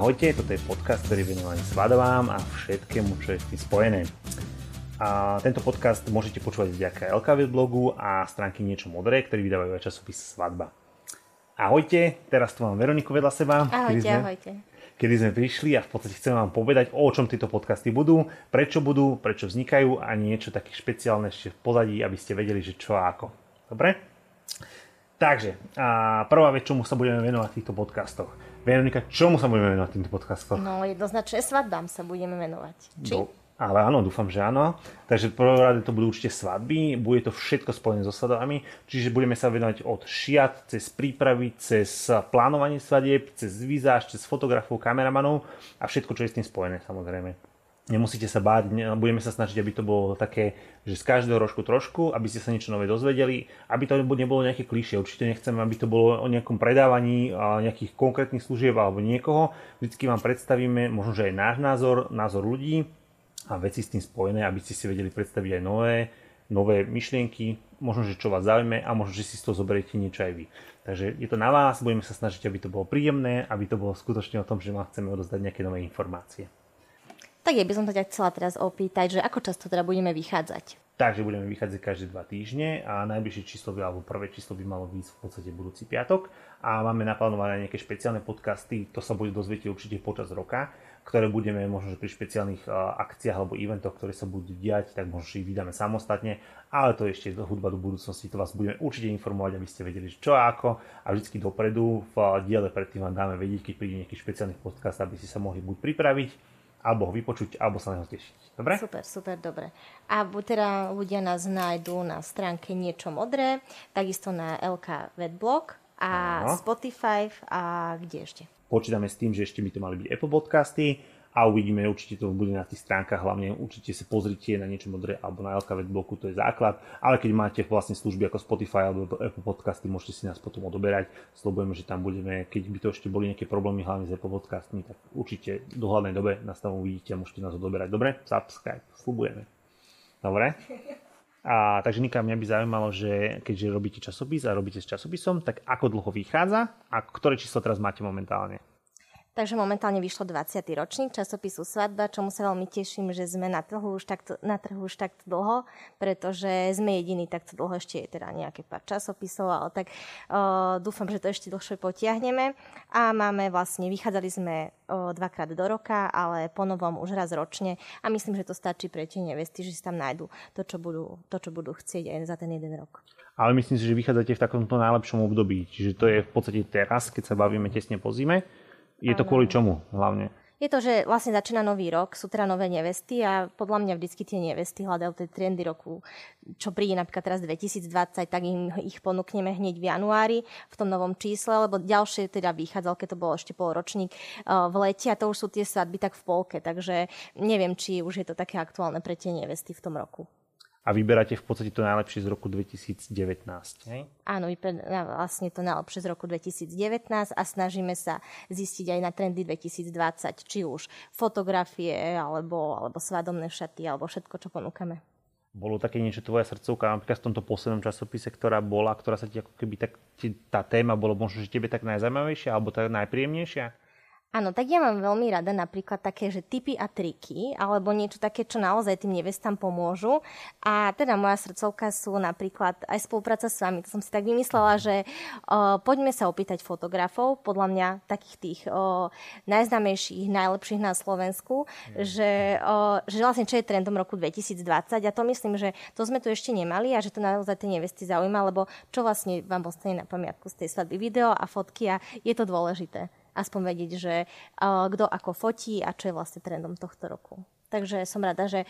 Ahojte, toto je podcast, ktorý je venovaný svadobám a všetkému, čo je s tým spojené. A tento podcast môžete počúvať vďaka LKV blogu a stránky Niečo modré, ktorí vydávajú aj časopis Svadba. Ahojte, teraz tu mám Veroniku vedľa seba. Ahojte, kedy sme, ahojte. Kedy sme prišli a v podstate chcem vám povedať, o čom tieto podcasty budú, prečo budú, prečo vznikajú a niečo také špeciálne ešte v pozadí, aby ste vedeli, že čo a ako. Dobre? Takže, a prvá vec, čomu sa budeme venovať v týchto podcastoch Veronika, čomu sa budeme venovať týmto podcastom? No, jednoznačne svadbám sa budeme venovať. Či? Do, ale áno, dúfam, že áno. Takže prvé rade to budú určite svadby, bude to všetko spojené so svadbami, čiže budeme sa venovať od šiat, cez prípravy, cez plánovanie svadieb, cez vizáž, cez fotografov, kameramanov a všetko, čo je s tým spojené samozrejme. Nemusíte sa báť, budeme sa snažiť, aby to bolo také, že z každého rožku trošku, aby ste sa niečo nové dozvedeli, aby to nebolo nejaké klišie. Určite nechcem, aby to bolo o nejakom predávaní nejakých konkrétnych služieb alebo niekoho. Vždycky vám predstavíme možno, že aj náš názor, názor ľudí a veci s tým spojené, aby ste si vedeli predstaviť aj nové, nové myšlienky, možno, že čo vás zaujme a možno, že si z toho zoberiete niečo aj vy. Takže je to na vás, budeme sa snažiť, aby to bolo príjemné, aby to bolo skutočne o tom, že vám chceme odozdať nejaké nové informácie. Tak ja by som sa ťa chcela teraz opýtať, že ako často teda budeme vychádzať? Takže budeme vychádzať každé dva týždne a najbližšie číslo by, alebo prvé číslo by malo byť v podstate budúci piatok. A máme naplánované nejaké špeciálne podcasty, to sa bude dozviete určite počas roka, ktoré budeme možno, pri špeciálnych akciách alebo eventoch, ktoré sa budú diať, tak možno, ich vydáme samostatne, ale to je ešte hudba do budúcnosti, to vás budeme určite informovať, aby ste vedeli, čo a ako. A vždycky dopredu v diele predtým vám dáme vedieť, keď príde nejaký špeciálny podcast, aby ste sa mohli buď pripraviť, alebo ho vypočuť, alebo sa na ho tešiť. Dobre? Super, super, dobre. A teda ľudia nás nájdú na stránke Niečo modré, takisto na LK Vedblog a Aha. Spotify a kde ešte? Počítame s tým, že ešte by to mali byť Apple podcasty, a uvidíme, určite to bude na tých stránkach, hlavne určite si pozrite na niečo modré alebo na LKV bloku, to je základ, ale keď máte vlastne služby ako Spotify alebo Apple Podcasty, môžete si nás potom odoberať, slobujeme, že tam budeme, keď by to ešte boli nejaké problémy hlavne s Apple Podcastmi, tak určite do hľadnej dobe nás tam uvidíte a môžete nás odoberať. Dobre? Subscribe, slubujeme. Dobre? A, takže Nika, mňa by zaujímalo, že keďže robíte časopis a robíte s časopisom, tak ako dlho vychádza a ktoré číslo teraz máte momentálne? Takže momentálne vyšlo 20. ročník časopisu Svadba, čomu sa veľmi teším, že sme na trhu už takto, na trhu už takto dlho, pretože sme jediní takto dlho, ešte je teda nejaké pár časopisov, ale tak uh, dúfam, že to ešte dlhšie potiahneme. A máme vlastne, vychádzali sme uh, dvakrát do roka, ale po novom už raz ročne a myslím, že to stačí pre tie nevesty, že si tam nájdu to, čo budú, to, čo budú chcieť aj za ten jeden rok. Ale myslím si, že vychádzate v takomto najlepšom období, čiže to je v podstate teraz, keď sa bavíme tesne po zime je to kvôli čomu hlavne? Je to, že vlastne začína nový rok, sú teda nové nevesty a podľa mňa vždycky tie nevesty hľadajú tie trendy roku, čo príde napríklad teraz 2020, tak im ich ponúkneme hneď v januári v tom novom čísle, lebo ďalšie teda vychádzal, keď to bolo ešte polročník eh, v lete a to už sú tie svadby tak v polke, takže neviem, či už je to také aktuálne pre tie nevesty v tom roku a vyberáte v podstate to najlepšie z roku 2019. Hej? Áno, vyberáme vlastne to najlepšie z roku 2019 a snažíme sa zistiť aj na trendy 2020, či už fotografie, alebo, alebo svadobné šaty, alebo všetko, čo ponúkame. Bolo také niečo tvoja srdcovka napríklad v tomto poslednom časopise, ktorá bola, ktorá sa ti ako keby tak, tá téma bolo možno, že tebe tak najzaujímavejšia alebo tak najpríjemnejšia? Áno, tak ja mám veľmi rada napríklad také, že typy a triky, alebo niečo také, čo naozaj tým nevestám pomôžu. A teda moja srdcovka sú napríklad aj spolupráca s vami. To som si tak vymyslela, že o, poďme sa opýtať fotografov, podľa mňa takých tých o, najznámejších, najlepších na Slovensku, mm. že, o, že vlastne čo je trendom roku 2020. A to myslím, že to sme tu ešte nemali a že to naozaj tie nevesty zaujíma, lebo čo vlastne vám ostane na pamiatku z tej svadby video a fotky a je to dôležité aspoň vedieť, že kto ako fotí a čo je vlastne trendom tohto roku. Takže som rada, že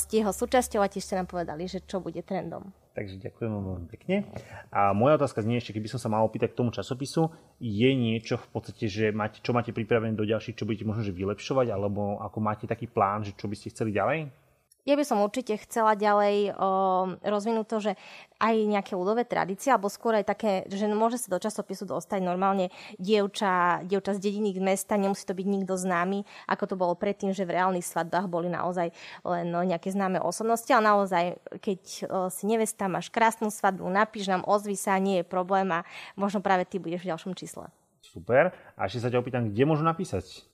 ste jeho súčasťou a tiež ste nám povedali, že čo bude trendom. Takže ďakujem veľmi pekne. A moja otázka znie ešte, keby som sa mal opýtať k tomu časopisu, je niečo v podstate, že máte, čo máte pripravené do ďalších, čo budete možno že vylepšovať, alebo ako máte taký plán, že čo by ste chceli ďalej? Ja by som určite chcela ďalej o, rozvinúť to, že aj nejaké ľudové tradície, alebo skôr aj také, že môže sa do časopisu dostať normálne dievča, dievča z dediny mesta, nemusí to byť nikto známy, ako to bolo predtým, že v reálnych svadbách boli naozaj len no, nejaké známe osobnosti, ale naozaj, keď o, si nevesta, máš krásnu svadbu, napíš nám, ozvi sa, nie je problém a možno práve ty budeš v ďalšom čísle. Super. A ešte sa ťa opýtam, kde môžu napísať?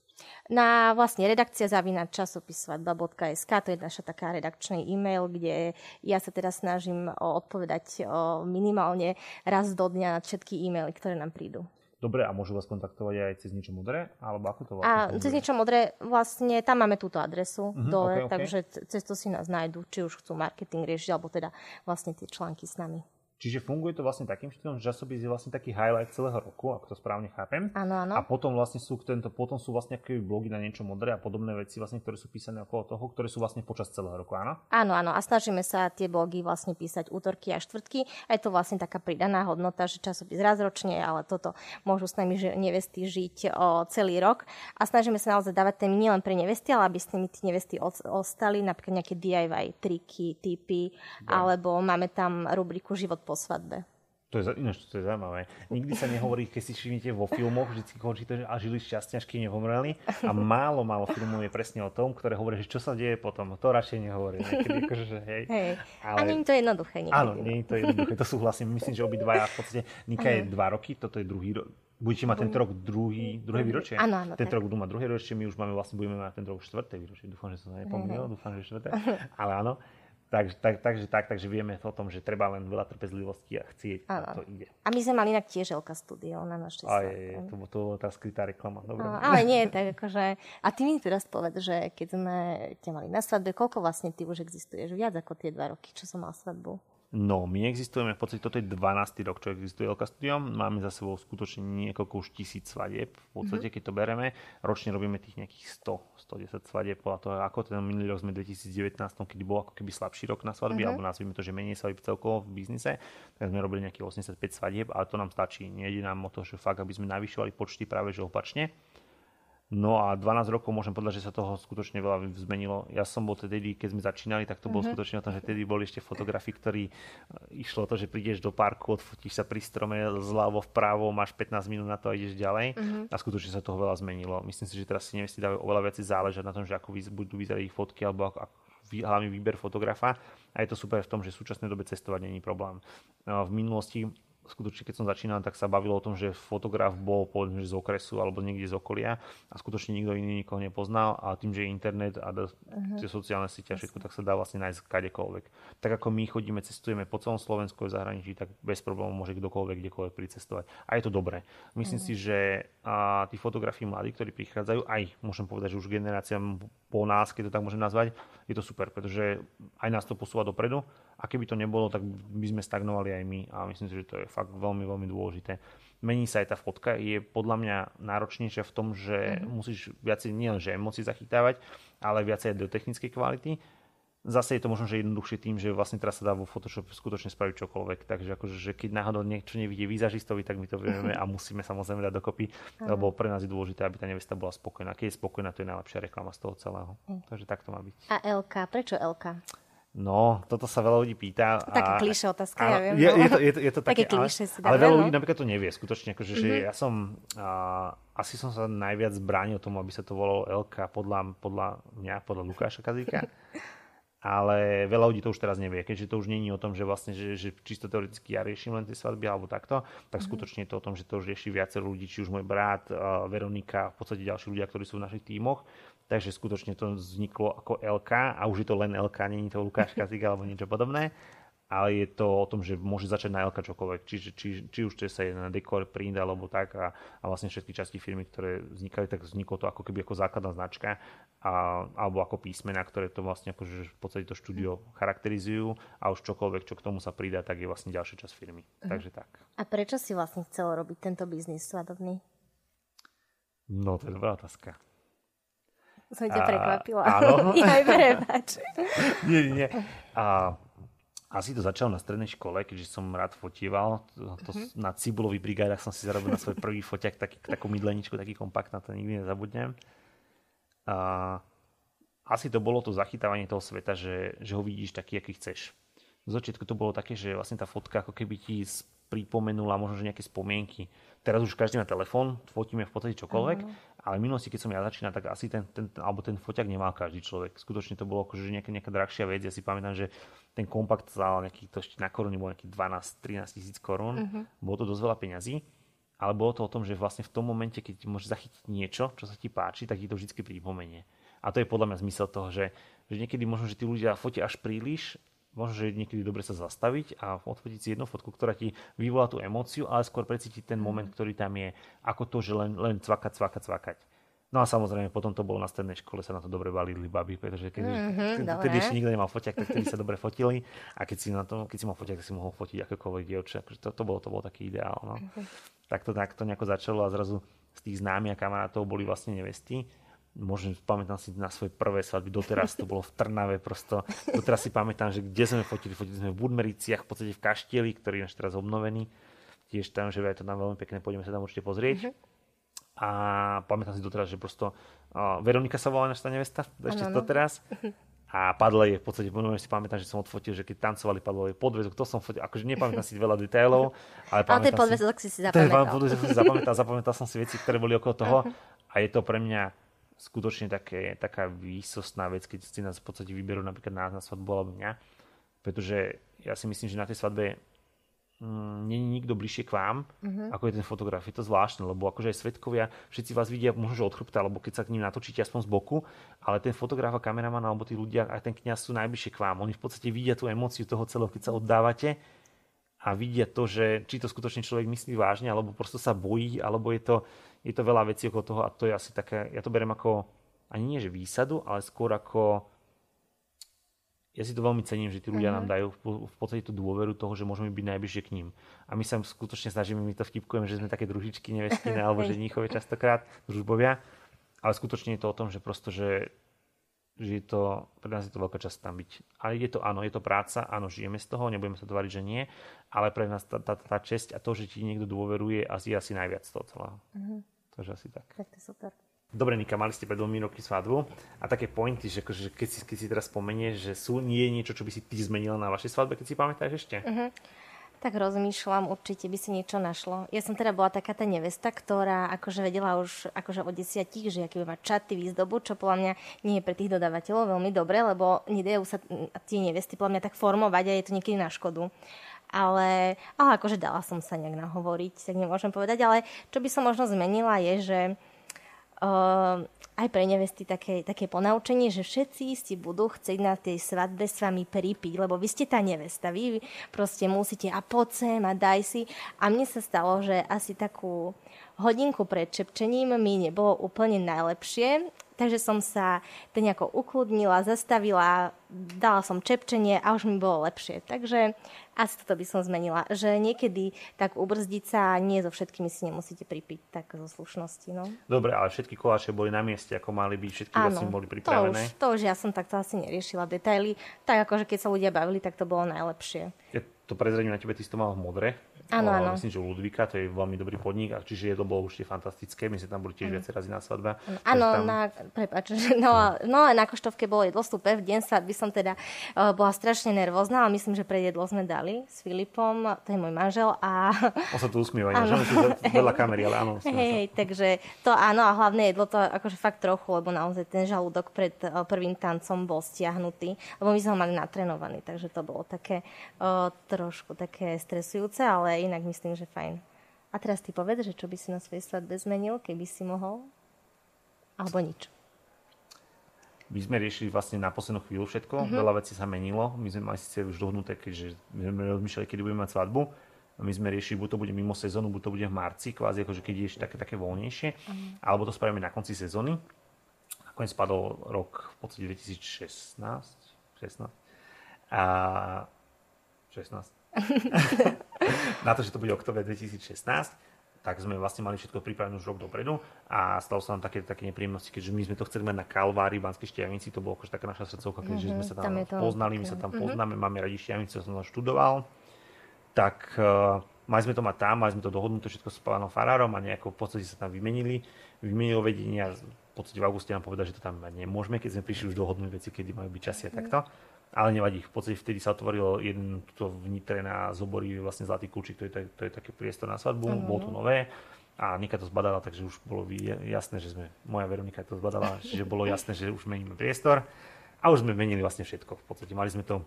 Na vlastne redakcia zavínať časopisvadba.sk, to je naša taká redakčný e-mail, kde ja sa teda snažím odpovedať minimálne raz do dňa na všetky e-maily, ktoré nám prídu. Dobre, a môžu vás kontaktovať aj cez niečo modré? Alebo ako to vlastne A cez niečo modré, vlastne tam máme túto adresu uh-huh, dole, okay, okay. takže cez to si nás nájdu, či už chcú marketing riešiť, alebo teda vlastne tie články s nami. Čiže funguje to vlastne takým štýlom, že časopis je vlastne taký highlight celého roku, ak to správne chápem. Áno, áno. A potom vlastne sú tento, potom sú vlastne nejaké blogy na niečo modré a podobné veci, vlastne, ktoré sú písané okolo toho, ktoré sú vlastne počas celého roku, áno? Áno, áno. A snažíme sa tie blogy vlastne písať útorky a štvrtky. A je to vlastne taká pridaná hodnota, že časopis raz ročne, ale toto môžu s nami že nevesty žiť o celý rok. A snažíme sa naozaj dávať témy nielen pre nevesty, ale aby s nimi tí nevesty ostali, napríklad nejaké DIY triky, typy, alebo máme tam rubriku Život po svadbe. To je, ináč, to je zaujímavé. Nikdy sa nehovorí, keď si všimnete vo filmoch, vždy končí to, že a žili šťastne, až kým nepomreli. A málo, málo filmov je presne o tom, ktoré hovorí, že čo sa deje potom. To radšej nehovorí. Niekedy akože, že hej. hej. Ale... A nie je to jednoduché. Niekedy. Áno, nie je to jednoduché. To súhlasím. Myslím, že obidvaja v podstate. Nika je dva roky, toto je druhý rok. Budete mať tento rok druhý, druhé výročie? Áno, áno. Tento rok budú mať druhé výročie, my už máme vlastne, budeme mať tento rok štvrté výročie. Dúfam, že som sa nepomýlil, dúfam, že štvrté. Ale áno. Tak, tak, takže tak, takže vieme o tom, že treba len veľa trpezlivosti a chcieť a to ide. A my sme mali inak tiež Elka studio na našej A je, to, to bola tá skrytá reklama. Dobre. No, ale nie, tak akože... A ty mi teraz povedz, že keď sme ťa mali na svadbe, koľko vlastne ty už existuješ? Viac ako tie dva roky, čo som mal svadbu. No, my existujeme, v podstate toto je 12. rok, čo existuje Elka Studio. Máme za sebou skutočne niekoľko už tisíc svadieb. V podstate, mm-hmm. keď to bereme, ročne robíme tých nejakých 100, 110 svadieb podľa toho, ako ten minulý rok sme 2019, keď bol ako keby slabší rok na svadby, mm-hmm. alebo nazvime to, že menej svadieb celkovo v biznise, tak sme robili nejakých 85 svadieb, ale to nám stačí. Nejde nám o to, že fakt, aby sme navyšovali počty práve že opačne No a 12 rokov môžem povedať, že sa toho skutočne veľa zmenilo. Ja som bol tedy, keď sme začínali, tak to bolo mm-hmm. skutočne o tom, že tedy boli ešte fotografii, ktorí e, išlo to, že prídeš do parku, odfotíš sa pri strome zľavo vpravo, máš 15 minút na to a ideš ďalej. Mm-hmm. A skutočne sa toho veľa zmenilo. Myslím si, že teraz si nevesti dávajú oveľa viac záležať na tom, že ako budú vyzerať ich fotky alebo ako, hlavne výber fotografa. A je to super v tom, že v súčasnej dobe cestovať není problém. No v minulosti skutočne keď som začínal, tak sa bavilo o tom, že fotograf bol povedzme, že z okresu alebo niekde z okolia a skutočne nikto iný nikoho nepoznal a tým, že je internet a uh-huh. tie sociálne siete a všetko, tak sa dá vlastne nájsť kadekoľvek. Tak ako my chodíme, cestujeme po celom Slovensku a v zahraničí, tak bez problémov môže kdokoľvek, kdekoľvek pricestovať. A je to dobré. Myslím uh-huh. si, že a, tí fotografii mladí, ktorí prichádzajú, aj môžem povedať, že už generácia po nás, keď to tak môžem nazvať, je to super, pretože aj nás to posúva dopredu a keby to nebolo, tak by sme stagnovali aj my a myslím si, že to je fakt veľmi, veľmi dôležité. Mení sa aj tá fotka, je podľa mňa náročnejšia v tom, že mm-hmm. musíš viacej nielen že emócií zachytávať, ale viacej aj do technickej kvality. Zase je to možno, že jednoduchšie tým, že vlastne teraz sa dá vo Photoshop skutočne spraviť čokoľvek. Takže akože, že keď náhodou niečo nevidie výzažistovi, tak my to vieme a musíme samozrejme dať dokopy, lebo pre nás je dôležité, aby tá nevesta bola spokojná. Keď je spokojná, to je najlepšia reklama z toho celého. Takže tak to má byť. A LK, prečo LK? No, toto sa veľa ľudí pýta. Taká klišé otázka, ja viem. Je, je, to, je, to, je to také, také klišé si ale, ale veľa no. ľudí napríklad to nevie. Skutočne, akože, mm-hmm. že mhm. ja som, uh, asi som sa najviac bránil tomu, aby sa to volalo LK podľa, podľa mňa, podľa Lukáša Kazíka. ale veľa ľudí to už teraz nevie, keďže to už není o tom, že vlastne, že, že čisto teoreticky ja riešim len tie svadby alebo takto, tak mm-hmm. skutočne je to o tom, že to už rieši viacero ľudí, či už môj brat, uh, Veronika, v podstate ďalší ľudia, ktorí sú v našich tímoch Takže skutočne to vzniklo ako LK a už je to len LK, není to Lukáš Kazík alebo niečo podobné. Ale je to o tom, že môže začať na LK čokoľvek. Či, či, či už to sa je na dekor, print alebo tak a, a vlastne všetky časti firmy, ktoré vznikali, tak vzniklo to ako keby ako základná značka a, alebo ako písmena, ktoré to vlastne akože v podstate to štúdio charakterizujú a už čokoľvek, čo k tomu sa pridá, tak je vlastne ďalšia časť firmy. Uh-huh. Takže tak. A prečo si vlastne chcel robiť tento biznis svadobný? No, to je dobrá otázka som ťa prekvapila. Áno. ja prepáč. nie, nie. A, asi to začalo na strednej škole, keďže som rád fotieval. To, to uh-huh. Na cibulových brigádach som si zarobil na svoj prvý foťak taký, takú mydleničku, taký kompakt, na to nikdy nezabudnem. A, asi to bolo to zachytávanie toho sveta, že, že ho vidíš taký, aký chceš. Z začiatku to bolo také, že vlastne tá fotka ako keby ti pripomenula možno že nejaké spomienky. Teraz už každý má telefón, fotíme v podstate čokoľvek, uh-huh. Ale v minulosti, keď som ja začínal, tak asi ten, ten, alebo ten foťak nemal každý človek. Skutočne to bolo akože nejaká, nejaká drahšia vec. Ja si pamätám, že ten kompakt stál nejaký, to na korunu bol nejaký 12-13 tisíc korún. Uh-huh. Bolo to dosť veľa peňazí. ale bolo to o tom, že vlastne v tom momente, keď môžeš zachytiť niečo, čo sa ti páči, tak ti to vždy pripomenie. A to je podľa mňa zmysel toho, že, že niekedy možno, že tí ľudia fotia až príliš, možno, že niekedy dobre sa zastaviť a odfotiť si jednu fotku, ktorá ti vyvolá tú emóciu, ale skôr precítiť ten moment, ktorý tam je, ako to, že len, len cvakať, cvakať, cvakať. No a samozrejme, potom to bolo na strednej škole, sa na to dobre balili baby, pretože keď, mm-hmm, keď, ešte nikto nemal foťak, tak vtedy sa dobre fotili a keď si, na to, keď si mal foťak, tak si mohol fotiť akékoľvek dievča. To, to, bolo, to bolo taký ideál. No. Mm-hmm. Tak, to, tak to nejako začalo a zrazu z tých známy a kamarátov boli vlastne nevesty. Môžem, pamätám si na svoje prvé svadby, doteraz to bolo v Trnave, prosto, doteraz si pamätám, že kde sme fotili, fotili sme v Budmericiach, v podstate v Kaštieli, ktorý je teraz obnovený, tiež tam, že je to tam veľmi pekné, pôjdeme sa tam určite pozrieť. Mm-hmm a pamätám si doteraz, že prosto uh, Veronika sa volá naša nevesta, ešte ano, doteraz. A padle je v podstate, že si pamätám, že som odfotil, že keď tancovali, padlo je podvezok, to som fotil, akože nepamätám si veľa detailov. Ale, ale ten podvezok si si zapamätal. Podvezok si zapamätal, zapamätal som si veci, ktoré boli okolo toho a je to pre mňa skutočne také, taká výsostná vec, keď si nás v podstate vyberú napríklad nás na svadbu alebo mňa, pretože ja si myslím, že na tej svadbe mm, není nikto bližšie k vám, uh-huh. ako je ten fotograf. Je to zvláštne, lebo akože aj svetkovia, všetci vás vidia možno, že od chrbta, alebo keď sa k ním natočíte aspoň z boku, ale ten fotograf a kameraman, alebo tí ľudia, aj ten kniaz sú najbližšie k vám. Oni v podstate vidia tú emóciu toho celého, keď sa oddávate a vidia to, že či to skutočne človek myslí vážne, alebo prosto sa bojí, alebo je to, je to veľa vecí okolo toho a to je asi také, ja to berem ako ani nie, že výsadu, ale skôr ako ja si to veľmi cením, že tí ľudia uh-huh. nám dajú v, v podstate tú dôveru toho, že môžeme byť najbližšie k ním. A my sa skutočne snažíme, my to vtipkujeme, že sme také družičky nevestiny, alebo že níchove častokrát, družbovia. Ale skutočne je to o tom, že prosto, že, že je to, pre nás je to veľká časť tam byť. Ale je to, áno, je to práca, áno, žijeme z toho, nebudeme sa tvariť, že nie, ale pre nás tá, tá, tá česť a to, že ti niekto dôveruje, asi asi najviac toho celého. Uh-huh. Takže asi tak. Tak to je super. Dobre, Nika, mali ste pred dvomi roky svadbu a také pointy, že akože keď, si, keď si teraz spomenieš, že sú, nie je niečo, čo by si ty zmenila na vašej svadbe, keď si pamätáš ešte? Uh-huh. Tak rozmýšľam, určite by si niečo našlo. Ja som teda bola taká tá nevesta, ktorá akože vedela už akože od desiatich, že aký bude mať čaty, výzdobu, čo podľa mňa nie je pre tých dodávateľov veľmi dobre, lebo nedajú sa tie nevesty podľa mňa tak formovať a je to niekedy na škodu ale, ale akože dala som sa nejak nahovoriť, tak nemôžem povedať, ale čo by som možno zmenila je, že uh, aj pre nevesty také, také ponaučenie, že všetci si budú chcieť na tej svadbe s vami pripiť, lebo vy ste tá nevesta, vy proste musíte a poď sem a daj si. A mne sa stalo, že asi takú hodinku pred čepčením mi nebolo úplne najlepšie Takže som sa to nejako ukludnila, zastavila, dala som čepčenie a už mi bolo lepšie. Takže asi toto by som zmenila, že niekedy tak ubrzdiť sa nie so všetkými si nemusíte pripiť tak zo slušnosti. No. Dobre, ale všetky koláče boli na mieste, ako mali byť, všetky veci boli pripravené. To už, to už ja som takto asi neriešila detaily. Tak akože keď sa ľudia bavili, tak to bolo najlepšie. Ja to prezradím na tebe, ty si to mal v modre. Áno, áno. Myslím, že Ludvika, to je veľmi dobrý podnik, a čiže to bolo určite fantastické. My sme tam boli tiež viacej razy na svadbe. Áno, tam... na, prepáč, no, no, na koštovke bolo jedlo super. V deň svadby som teda uh, bola strašne nervózna, ale myslím, že pre jedlo sme dali s Filipom, to je môj manžel. A... On sa tu usmieva, že vedľa kamery, ale áno. Hej, takže to áno, a hlavné jedlo to akože fakt trochu, lebo naozaj ten žalúdok pred uh, prvým tancom bol stiahnutý, lebo my sme ho mali natrenovaný, takže to bolo také uh, trošku také stresujúce, ale inak myslím, že fajn. A teraz ty povedz, že čo by si na svojej svadbe zmenil, keby si mohol? Alebo nič. My sme riešili vlastne na poslednú chvíľu všetko, mm-hmm. veľa vecí sa menilo. My sme mali síce už dohnuté, keďže sme rozmýšľali, kedy budeme mať svadbu. My sme riešili, buď to bude mimo sezónu, buď to bude v marci, kvázi akože keď je ešte také, také voľnejšie, mm. alebo to spravíme na konci sezóny. Nakoniec spadol rok v podstate 2016. 16. A 16. na to, že to bude október 2016, tak sme vlastne mali všetko pripravené už rok dopredu a stalo sa nám také, také nepríjemnosti, keďže my sme to chceli mať na Kalvári, Banskej Štiavnici, to bolo akože taká naša srdcovka, keďže mm-hmm, sme sa tam, tam poznali, my sa tam mm-hmm. poznáme, máme radi Štiavnicu, som tam študoval, tak uh, mali sme to mať tam, mali sme to dohodnuté všetko s pánom Farárom a nejako v podstate sa tam vymenili, vymenilo vedenie a v podstate v auguste nám povedali, že to tam nemôžeme, keď sme prišli už dohodnúť veci, kedy majú byť časy a mm-hmm. takto ale nevadí. V podstate vtedy sa otvorilo jeden tuto v Nitre na Zoborí vlastne Zlatý kľúčik, to je, to je taký priestor na svadbu, uh-huh. bolo to nové a Nika to zbadala, takže už bolo jasné, že sme, moja Veronika to zbadala, že bolo jasné, že už meníme priestor a už sme menili vlastne všetko. V podstate mali sme to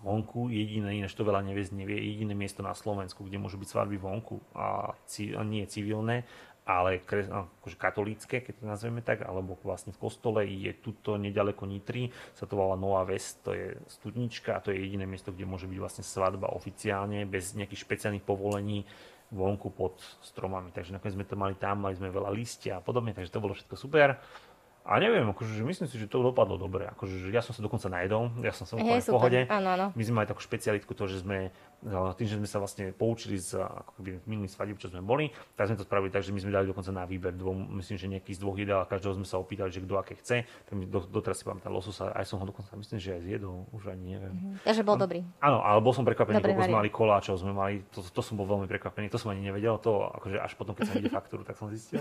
vonku, jediné, ináč to veľa neviez nevie, jediné miesto na Slovensku, kde môžu byť svadby vonku a, a nie civilné, ale kres, akože katolícke, keď to nazveme tak, alebo vlastne v kostole je tuto nedaleko Nitry, sa to volá Nová Ves, to je studnička a to je jediné miesto, kde môže byť vlastne svadba oficiálne, bez nejakých špeciálnych povolení vonku pod stromami. Takže nakoniec sme to mali tam, mali sme veľa listia a podobne, takže to bolo všetko super. A neviem, akože, myslím si, že to dopadlo dobre. Akože, ja som sa dokonca najedol, ja som sa úplne v pohode. Áno, áno. My sme mali takú špecialitku to, že sme tým, že sme sa vlastne poučili z ako keby minulých svadieb, čo sme boli, tak sme to spravili tak, že my sme dali dokonca na výber dvom, myslím, že nejaký z dvoch jedál a každého sme sa opýtali, že kto aké chce. Tak do, doteraz si pamätám lososa, aj som ho dokonca, myslím, že aj zjedol, už ani neviem. Mm-hmm. Takže bol dobrý. Áno, ale bol som prekvapený, koľko sme mali koláčov, sme mali, to, to, som bol veľmi prekvapený, to som ani nevedel, to akože až potom, keď som videl faktúru, tak som zistil.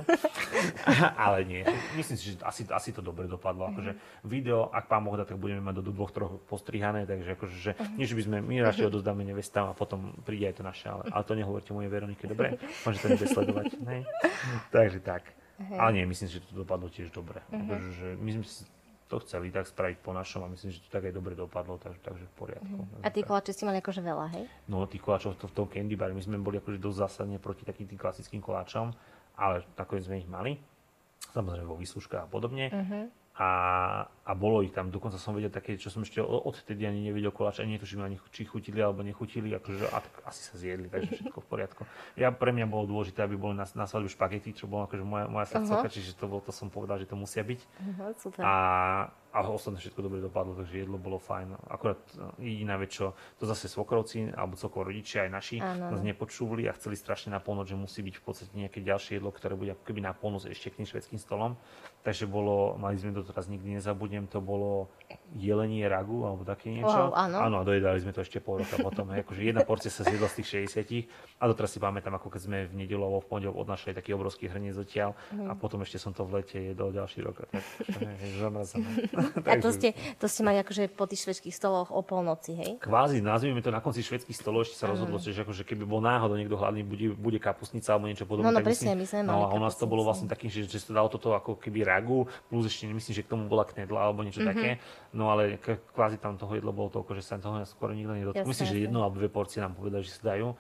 ale nie, myslím si, že asi, asi to dobre dopadlo. Akože video, ak pán Boh tak budeme mať do, dvoch, troch postrihané, takže akože, že, uh-huh. nie, že by sme, my radšej odozdáme nevestám a potom príde aj to naše, ale, ale to nehovorte mojej Veronike, dobre? Môže to nebude sledovať, ne? Takže tak. Hej. Ale nie, myslím si, že to dopadlo tiež dobre. Uh-huh. že my sme to chceli tak spraviť po našom a myslím, že to tak aj dobre dopadlo, takže, takže v poriadku. Uh-huh. A tí koláče ste mali akože veľa, hej? No, tých koláčov to, v tom candy bar, my sme boli akože dosť zásadne proti takým tým klasickým koláčom, ale nakoniec sme ich mali. Samozrejme vo výslužkách a podobne. Uh-huh a, a bolo ich tam, dokonca som vedel také, čo som ešte odtedy ani nevedel koláč, ani netuším ani či chutili alebo nechutili, akože a tak asi sa zjedli, takže všetko v poriadku. Ja, pre mňa bolo dôležité, aby boli na, na svadbu špagety, čo bolo akože moja, moja srdcovka, uh-huh. čiže to, bol, to som povedal, že to musia byť. Uh-huh, super. A, a ostatné všetko dobre dopadlo, takže jedlo bolo fajn. Akurát e, jediná vec, čo to zase svokrovci, alebo celkovo rodičia aj naši ano. nás nepočúvali a chceli strašne napolnúť, že musí byť v podstate nejaké ďalšie jedlo, ktoré bude ako keby napolnúť ešte k tým švedským stolom. Takže bolo, mali sme to teraz nikdy nezabudnem, to bolo jelenie ragu alebo také niečo. Wow, áno. áno, a dojedali sme to ešte pol roka potom. akože jedna porcia sa zjedla z tých 60 a doteraz si pamätám, ako keď sme v nedelu alebo v pondelok odnašali taký obrovský hrniec odtiaľ mm. a potom ešte som to v lete jedol ďalší rok. Tak, a to ste, to ste mali akože po tých švedských stoloch o polnoci, hej? Kvázi, nazvime to na konci švedských stolov, ešte sa rozhodlo, že akože keby bol náhodou niekto hladný, bude, bude kapusnica alebo niečo podobné. No, no presne, my sme No a u nás to bolo vlastne takým, že, že sa dalo toto ako keby ragu, plus ešte nemyslím, že k tomu bola knedla alebo niečo mm-hmm. také. No ale kvázi tam toho jedlo bolo toľko, že sa toho skoro nikto nedotkol. Myslím, že jedno alebo dve porcie nám povedali, že sa dajú.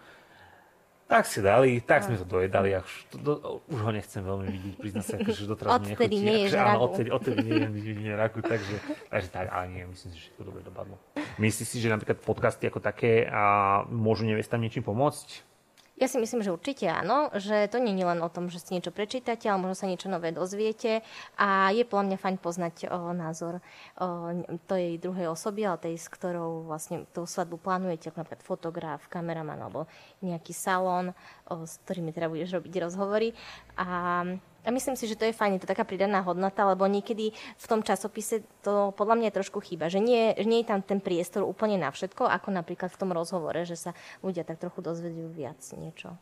Tak si dali, tak sme to dojedali a už, to, do, už ho nechcem veľmi vidieť, priznať sa, že doteraz mi nechutí. Nie akože, áno, odtedy, odtedy neviem vidieť raku, takže, takže tak, ale nie, myslím si, že to dobre dopadlo. Myslíš si, že napríklad podcasty ako také a môžu nevestám niečím pomôcť? Ja si myslím, že určite áno, že to nie je len o tom, že si niečo prečítate, ale možno sa niečo nové dozviete a je podľa mňa fajn poznať o, názor o, tej druhej osoby, ale tej, s ktorou vlastne tú svadbu plánujete, ako napríklad fotograf, kameraman alebo nejaký salón, o, s ktorými teda budeš robiť rozhovory. A a myslím si, že to je fajn, to je taká pridaná hodnota, lebo niekedy v tom časopise to podľa mňa trošku chýba, že nie, že nie je tam ten priestor úplne na všetko, ako napríklad v tom rozhovore, že sa ľudia tak trochu dozvedajú viac niečo.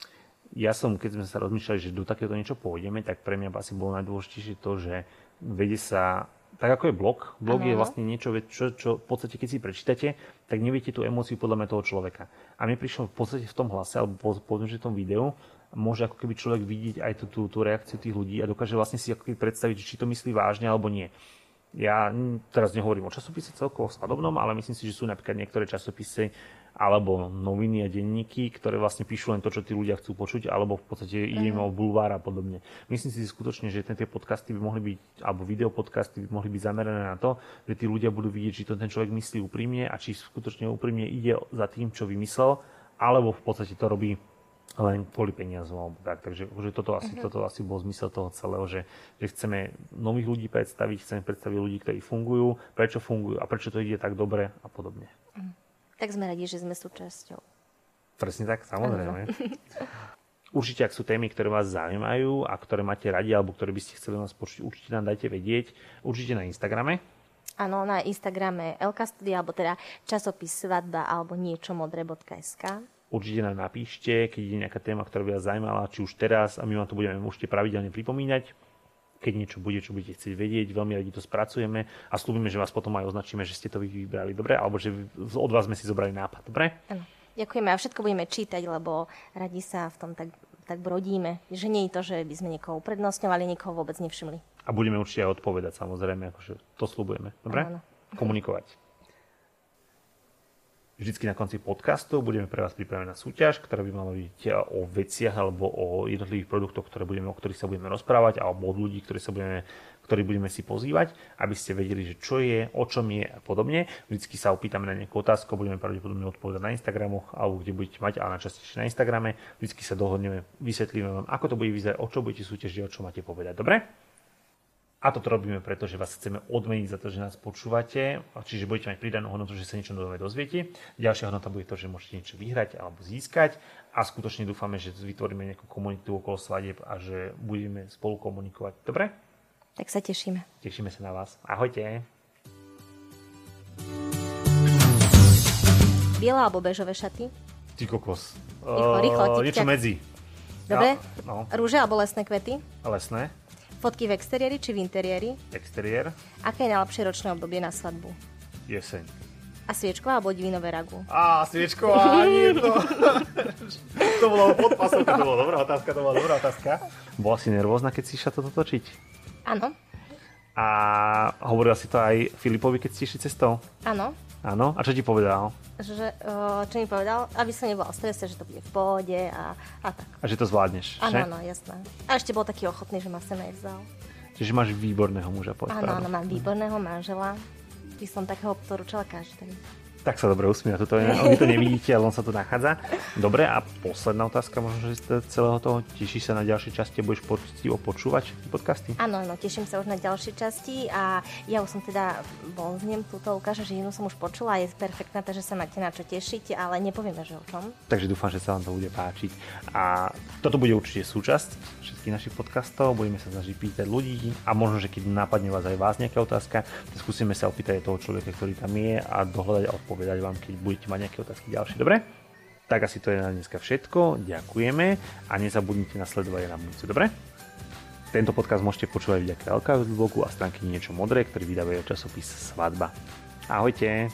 Ja som, keď sme sa rozmýšľali, že do takéto niečo pôjdeme, tak pre mňa asi bolo najdôležitejšie to, že vedie sa tak ako je blog, blog ano. je vlastne niečo, čo, čo v podstate keď si prečítate, tak neviete tú emóciu podľa mňa toho človeka. A mi prišlo v podstate v tom hlase, alebo poviem, že v tom videu, môže ako keby človek vidieť aj tú, tú, tú reakciu tých ľudí a dokáže vlastne si ako keby predstaviť, či to myslí vážne alebo nie. Ja teraz nehovorím o časopise celkovo svadobnom, ale myslím si, že sú napríklad niektoré časopisy alebo noviny a denníky, ktoré vlastne píšu len to, čo tí ľudia chcú počuť, alebo v podstate ide im o bulvár a podobne. Myslím si skutočne, že tie podcasty by mohli byť, alebo videopodcasty by mohli byť zamerané na to, že tí ľudia budú vidieť, či to ten človek myslí úprimne a či skutočne úprimne ide za tým, čo vymyslel, alebo v podstate to robí len kvôli peniazom alebo tak. Takže že toto, asi, uh-huh. toto asi bol zmysel toho celého, že, že chceme nových ľudí predstaviť, chceme predstaviť ľudí, ktorí fungujú, prečo fungujú a prečo to ide tak dobre a podobne. Uh-huh. Tak sme radi, že sme súčasťou. Presne tak, samozrejme. Určite, ak sú témy, ktoré vás zaujímajú a ktoré máte radi alebo ktoré by ste chceli nás počuť, určite nám dajte vedieť. Určite na Instagrame. Áno, na Instagrame LK Studia, alebo teda časopis svadba alebo niečo modre.sk určite nám napíšte, keď je nejaká téma, ktorá by vás zaujímala, či už teraz a my vám to budeme môžete pravidelne pripomínať. Keď niečo bude, čo budete chcieť vedieť, veľmi radi to spracujeme a slúbime, že vás potom aj označíme, že ste to vybrali dobre, alebo že od vás sme si zobrali nápad, dobre? Áno. Ďakujeme a všetko budeme čítať, lebo radi sa v tom tak, tak brodíme. Že nie je to, že by sme niekoho uprednostňovali, niekoho vôbec nevšimli. A budeme určite aj odpovedať, samozrejme, akože to slúbujeme. Dobre? Áno. Komunikovať. Vždycky na konci podcastu budeme pre vás pripravená súťaž, ktorá by mala byť o veciach alebo o jednotlivých produktoch, ktoré budeme, o ktorých sa budeme rozprávať alebo od ľudí, ktorí sa budeme ktorý budeme si pozývať, aby ste vedeli, že čo je, o čom je a podobne. Vždycky sa opýtame na nejakú otázku, budeme pravdepodobne odpovedať na Instagramoch alebo kde budete mať, ale najčastejšie na Instagrame. Vždycky sa dohodneme, vysvetlíme vám, ako to bude vyzerať, o čo budete súťažiť, o čo máte povedať. Dobre? A toto robíme preto, že vás chceme odmeniť za to, že nás počúvate, čiže budete mať pridanú hodnotu, že sa niečo nové dozviete. Ďalšia hodnota bude to, že môžete niečo vyhrať alebo získať a skutočne dúfame, že vytvoríme nejakú komunitu okolo svadieb a že budeme spolu komunikovať. Dobre? Tak sa tešíme. Tešíme sa na vás. Ahojte. Biela alebo bežové šaty? Ty kokos. Rýchlo, rýchlo, uh, Niečo medzi. Dobre. Ja, no. Rúže alebo lesné kvety? Lesné. Fotky v exteriéri či v interiéri? Exteriér. Aké je najlepšie ročné obdobie na svadbu? Jeseň. A sviečková alebo divinové ragu? Á, sviečková, nie to. to bolo podpasovka, to bola dobrá otázka, to bola dobrá otázka. Bola si nervózna, keď si išla toto točiť? Áno. A hovorila si to aj Filipovi, keď ste išli cestou? Áno. Áno? A čo ti povedal? Že, čo mi povedal? Aby som nebola v strese, že to bude v pohode a, a tak. A že to zvládneš, Áno, áno, jasné. A ešte bol taký ochotný, že ma sem aj vzal. Čiže máš výborného muža, povedz Áno, áno, mám výborného manžela. By som takého potorúčala každý. Tak sa dobre usmíva, toto je, oni to nevidíte, ale on sa tu nachádza. Dobre, a posledná otázka, možno, že z celého toho teší sa na ďalšie časti a budeš poctivo počúvať podcasty? Áno, áno, teším sa už na ďalšie časti a ja už som teda bonzniem túto ukáža, že jednu som už počula, je perfektná, takže sa máte na čo tešiť, ale nepovieme, že o čom. Takže dúfam, že sa vám to bude páčiť. A toto bude určite súčasť všetkých našich podcastov, budeme sa snažiť pýtať ľudí a možno, že keď napadne vás aj vás nejaká otázka, skúsime sa opýtať toho človeka, ktorý tam je a dohľadať odpovedať vám, keď budete mať nejaké otázky ďalšie. Dobre? Tak asi to je na dneska všetko. Ďakujeme a nezabudnite nasledovať na budúce. Dobre? Tento podcast môžete počúvať vďaka LK blogu a stránky Niečo modré, ktorý vydávajú časopis Svadba. Ahojte!